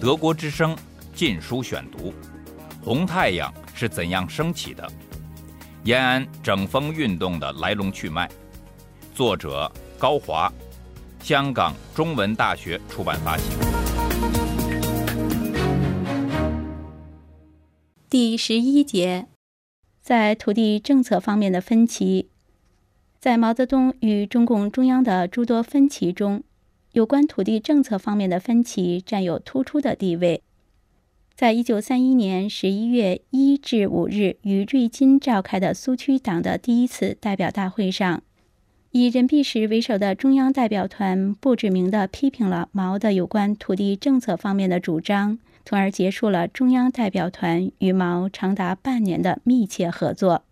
德国之声《禁书选读》：红太阳是怎样升起的？延安整风运动的来龙去脉。作者高华，香港中文大学出版发行。第十一节，在土地政策方面的分歧，在毛泽东与中共中央的诸多分歧中。有关土地政策方面的分歧占有突出的地位。在一九三一年十一月一至五日于瑞金召开的苏区党的第一次代表大会上，以任弼时为首的中央代表团不指名地批评了毛的有关土地政策方面的主张，从而结束了中央代表团与毛长达半年的密切合作。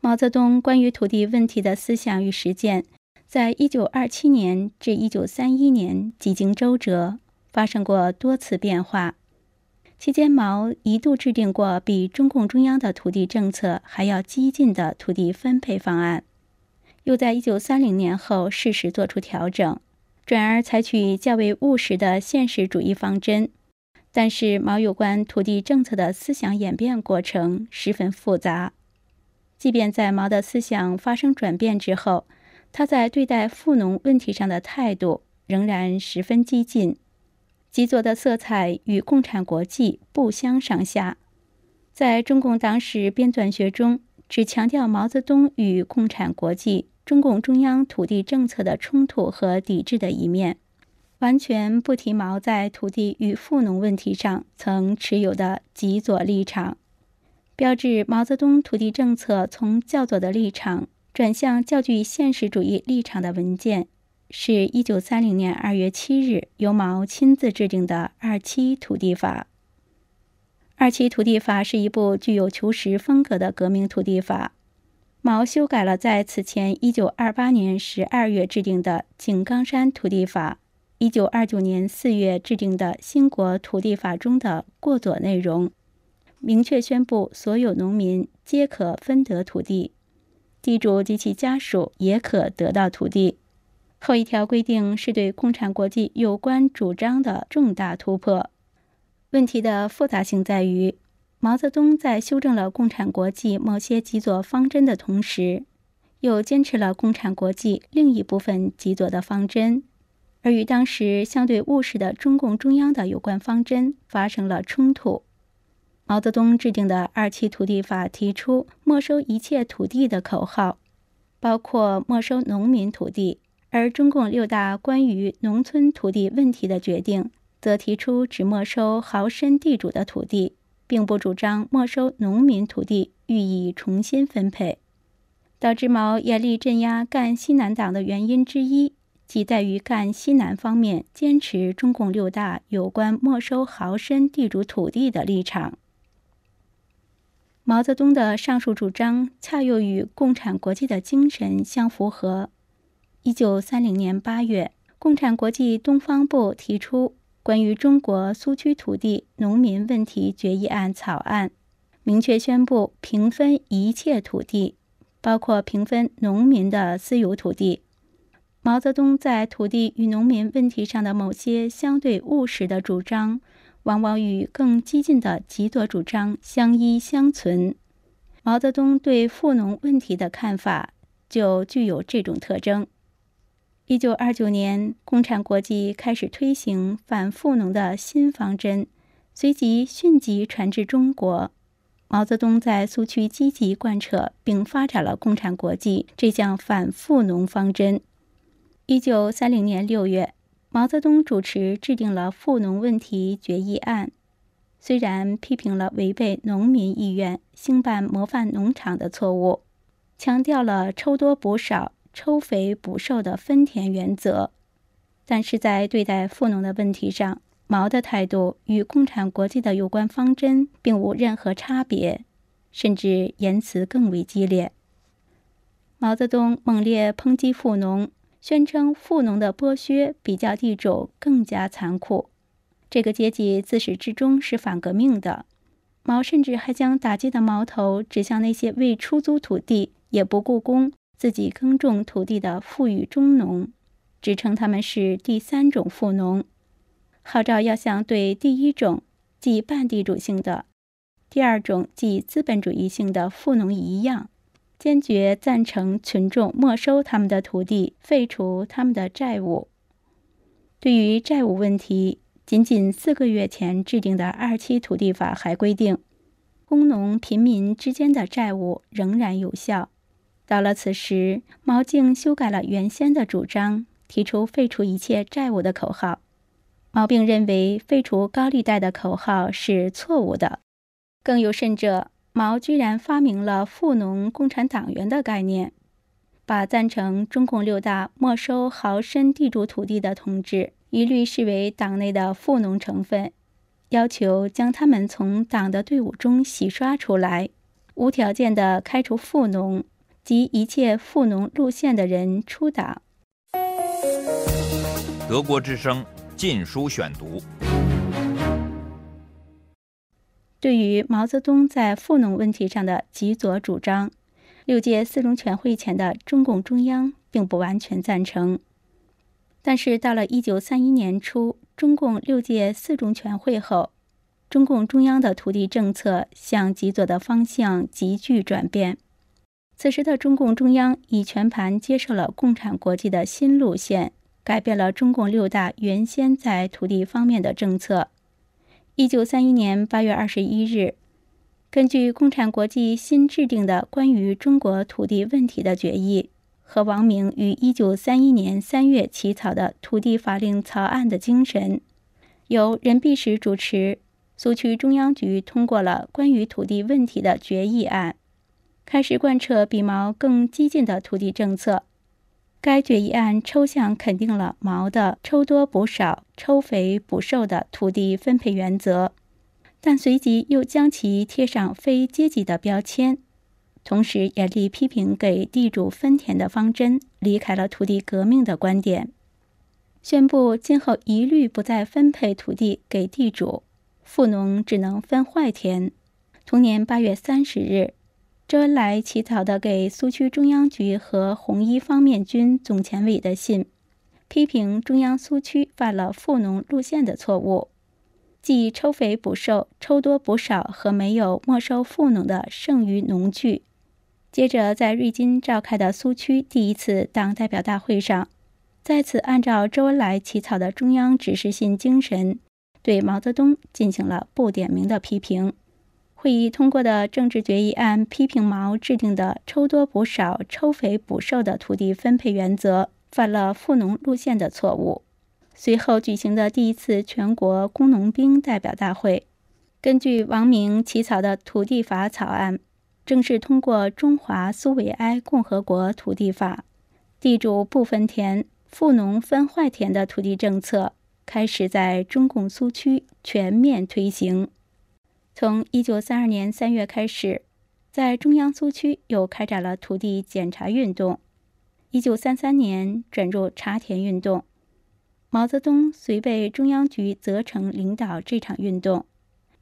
毛泽东关于土地问题的思想与实践。在一九二七年至一九三一年，几经周折，发生过多次变化。期间，毛一度制定过比中共中央的土地政策还要激进的土地分配方案，又在一九三零年后适时做出调整，转而采取较为务实的现实主义方针。但是，毛有关土地政策的思想演变过程十分复杂，即便在毛的思想发生转变之后。他在对待富农问题上的态度仍然十分激进，极左的色彩与共产国际不相上下。在中共党史编纂学中，只强调毛泽东与共产国际、中共中央土地政策的冲突和抵制的一面，完全不提毛在土地与富农问题上曾持有的极左立场，标志毛泽东土地政策从较左的立场。转向较具现实主义立场的文件，是一九三零年二月七日由毛亲自制定的《二七土地法》。《二七土地法》是一部具有求实风格的革命土地法。毛修改了在此前一九二八年十二月制定的《井冈山土地法》，一九二九年四月制定的《新国土地法》中的过左内容，明确宣布所有农民皆可分得土地。地主及其家属也可得到土地。后一条规定是对共产国际有关主张的重大突破。问题的复杂性在于，毛泽东在修正了共产国际某些极左方针的同时，又坚持了共产国际另一部分极左的方针，而与当时相对务实的中共中央的有关方针发生了冲突。毛泽东制定的《二七土地法》提出没收一切土地的口号，包括没收农民土地；而中共六大关于农村土地问题的决定，则提出只没收豪绅地主的土地，并不主张没收农民土地予以重新分配。导致毛严厉镇压赣西南党的原因之一，即在于赣西南方面坚持中共六大有关没收豪绅地主土地的立场。毛泽东的上述主张恰又与共产国际的精神相符合。一九三零年八月，共产国际东方部提出关于中国苏区土地农民问题决议案草案，明确宣布平分一切土地，包括平分农民的私有土地。毛泽东在土地与农民问题上的某些相对务实的主张。往往与更激进的极左主张相依相存。毛泽东对富农问题的看法就具有这种特征。一九二九年，共产国际开始推行反富农的新方针，随即迅即传至中国。毛泽东在苏区积极贯彻并发展了共产国际这项反富农方针。一九三零年六月。毛泽东主持制定了富农问题决议案，虽然批评了违背农民意愿兴办模范农场的错误，强调了抽多补少、抽肥补瘦的分田原则，但是在对待富农的问题上，毛的态度与共产国际的有关方针并无任何差别，甚至言辞更为激烈。毛泽东猛烈抨击富农。宣称富农的剥削比较地主更加残酷，这个阶级自始至终是反革命的。毛甚至还将打击的矛头指向那些未出租土地也不雇工、自己耕种土地的富裕中农，指称他们是第三种富农。号召要像对第一种即半地主性的、第二种即资本主义性的富农一样，坚决赞成群众没收他们的土地，废除他们的债务。对于债务问题，仅仅四个月前制定的二期土地法还规定，工农贫民之间的债务仍然有效。到了此时，毛竟修改了原先的主张，提出废除一切债务的口号。毛并认为废除高利贷的口号是错误的。更有甚者，毛居然发明了“富农共产党员”的概念，把赞成中共六大没收豪绅地主土地的同志一律视为党内的富农成分，要求将他们从党的队伍中洗刷出来，无条件地开除富农。及一切富农路线的人出党。德国之声《禁书选读》对于毛泽东在富农问题上的极左主张，六届四中全会前的中共中央并不完全赞成。但是到了一九三一年初，中共六届四中全会后，中共中央的土地政策向极左的方向急剧转变。此时的中共中央已全盘接受了共产国际的新路线，改变了中共六大原先在土地方面的政策。一九三一年八月二十一日，根据共产国际新制定的关于中国土地问题的决议和王明于一九三一年三月起草的土地法令草案的精神，由任弼时主持，苏区中央局通过了关于土地问题的决议案。开始贯彻比毛更激进的土地政策。该决议案抽象肯定了毛的“抽多补少、抽肥补瘦”的土地分配原则，但随即又将其贴上非阶级的标签，同时严厉批评给地主分田的方针，离开了土地革命的观点，宣布今后一律不再分配土地给地主，富农只能分坏田。同年八月三十日。周恩来起草的给苏区中央局和红一方面军总前委的信，批评中央苏区犯了富农路线的错误，即抽肥补瘦、抽多补少和没有没收富农的剩余农具。接着，在瑞金召开的苏区第一次党代表大会上，再次按照周恩来起草的中央指示信精神，对毛泽东进行了不点名的批评。会议通过的政治决议案批评毛制定的“抽多补少、抽肥补瘦”的土地分配原则犯了富农路线的错误。随后举行的第一次全国工农兵代表大会，根据王明起草的土地法草案，正式通过《中华苏维埃共和国土地法》，地主不分田、富农分坏田的土地政策开始在中共苏区全面推行。从一九三二年三月开始，在中央苏区又开展了土地检查运动。一九三三年转入查田运动，毛泽东虽被中央局责成领导这场运动，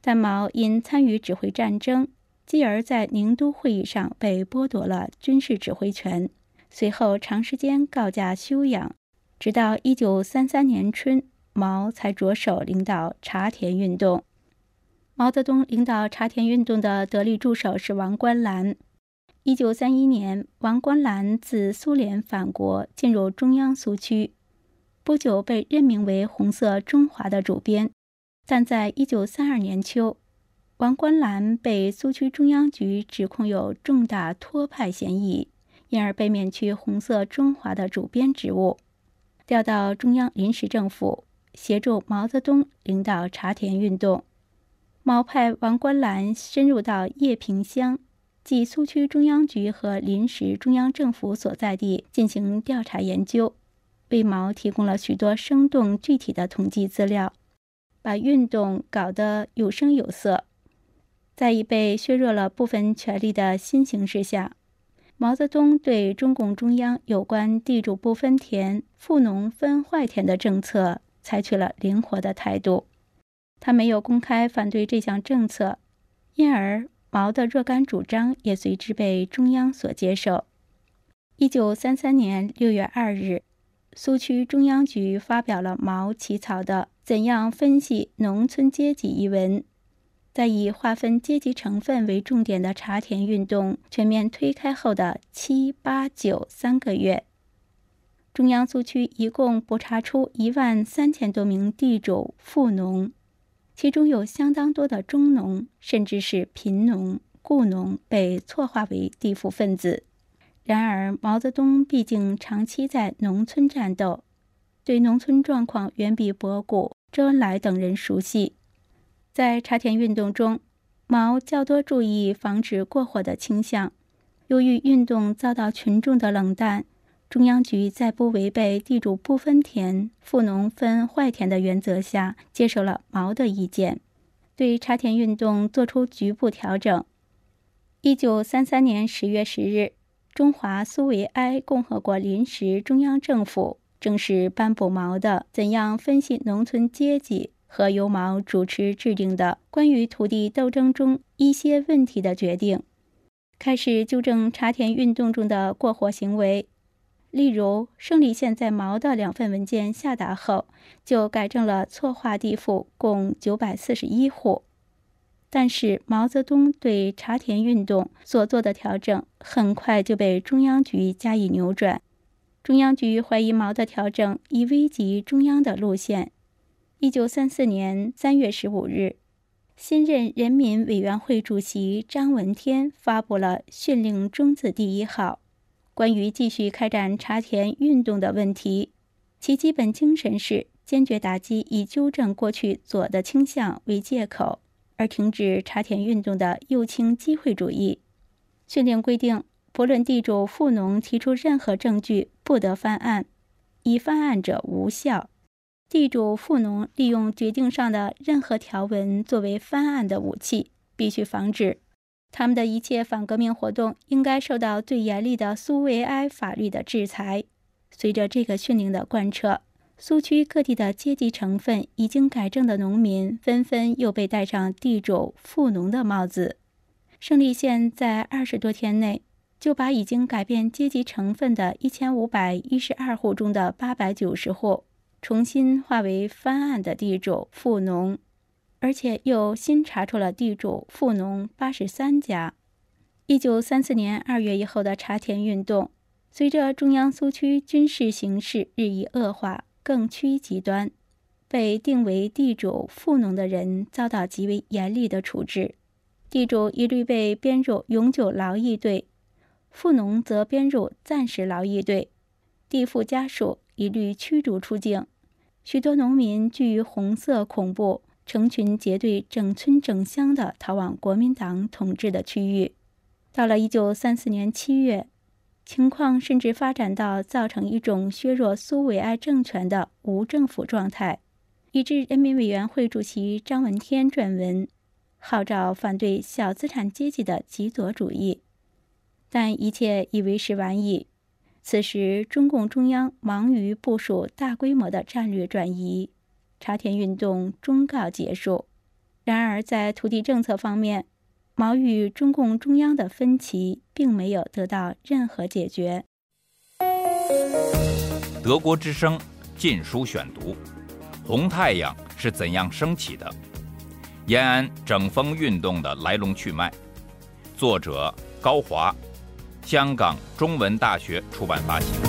但毛因参与指挥战争，继而在宁都会议上被剥夺了军事指挥权，随后长时间告假休养，直到一九三三年春，毛才着手领导查田运动。毛泽东领导茶田运动的得力助手是王观澜。一九三一年，王观澜自苏联返国，进入中央苏区，不久被任命为《红色中华》的主编。但在一九三二年秋，王观澜被苏区中央局指控有重大托派嫌疑，因而被免去《红色中华》的主编职务，调到中央临时政府，协助毛泽东领导茶田运动。毛派王观澜深入到叶坪乡，即苏区中央局和临时中央政府所在地进行调查研究，为毛提供了许多生动具体的统计资料，把运动搞得有声有色。在已被削弱了部分权力的新形势下，毛泽东对中共中央有关地主不分田、富农分坏田的政策采取了灵活的态度。他没有公开反对这项政策，因而毛的若干主张也随之被中央所接受。一九三三年六月二日，苏区中央局发表了毛起草的《怎样分析农村阶级》一文，在以划分阶级成分为重点的茶田运动全面推开后的七八九三个月，中央苏区一共捕查出一万三千多名地主富农，其中有相当多的中农，甚至是贫农、雇农被错划为地富分子。然而，毛泽东毕竟长期在农村战斗，对农村状况远比博古、周恩来等人熟悉。在茶田运动中，毛较多注意防止过火的倾向。由于运动遭到群众的冷淡，中央局在不违背地主不分田、富农分坏田的原则下，接受了毛的意见，对茶田运动作出局部调整。一九三三年十月十日。中华苏维埃共和国临时中央政府正式颁布毛的《怎样分析农村阶级》和由毛主持制定的《关于土地斗争中一些问题的决定》，开始纠正茶田运动中的过火行为。例如，胜利县在毛的两份文件下达后，就改正了错划地富共九百四十一户。但是毛泽东对茶田运动所做的调整很快就被中央局加以扭转。中央局怀疑毛的调整已危及中央的路线。一九三四年三月十五日，新任人民委员会主席张闻天发布了训令中字第一号，关于继续开展茶田运动的问题，其基本精神是坚决打击以纠正过去左的倾向为借口。而停止茶田运动的右倾机会主义训令规定，不论地主富农提出任何证据，不得翻案；已翻案者无效。地主富农利用决定上的任何条文作为翻案的武器，必须防止。他们的一切反革命活动应该受到最严厉的苏维埃法律的制裁。随着这个训令的贯彻。苏区各地的阶级成分已经改正的农民，纷纷又被戴上地主富农的帽子。胜利县在二十多天内，就把已经改变阶级成分的一千五百一十二户中的八百九十户，重新划为翻案的地主富农，而且又新查出了地主富农八十三家。一九三四年二月以后的茶田运动，随着中央苏区军事形势日益恶化。更趋极端，被定为地主富农的人遭到极为严厉的处置，地主一律被编入永久劳役队，富农则编入暂时劳役队，地富家属一律驱逐出境，许多农民惧于红色恐怖，成群结队、整村整乡地逃往国民党统治的区域。到了一九三四年七月。情况甚至发展到造成一种削弱苏维埃政权的无政府状态，以致人民委员会主席张闻天撰文，号召反对小资产阶级的极左主义。但一切已为时晚矣。此时，中共中央忙于部署大规模的战略转移，茶田运动终告结束。然而，在土地政策方面，毛与中共中央的分歧并没有得到任何解决。德国之声《禁书选读》：红太阳是怎样升起的？延安整风运动的来龙去脉。作者高华，香港中文大学出版发行。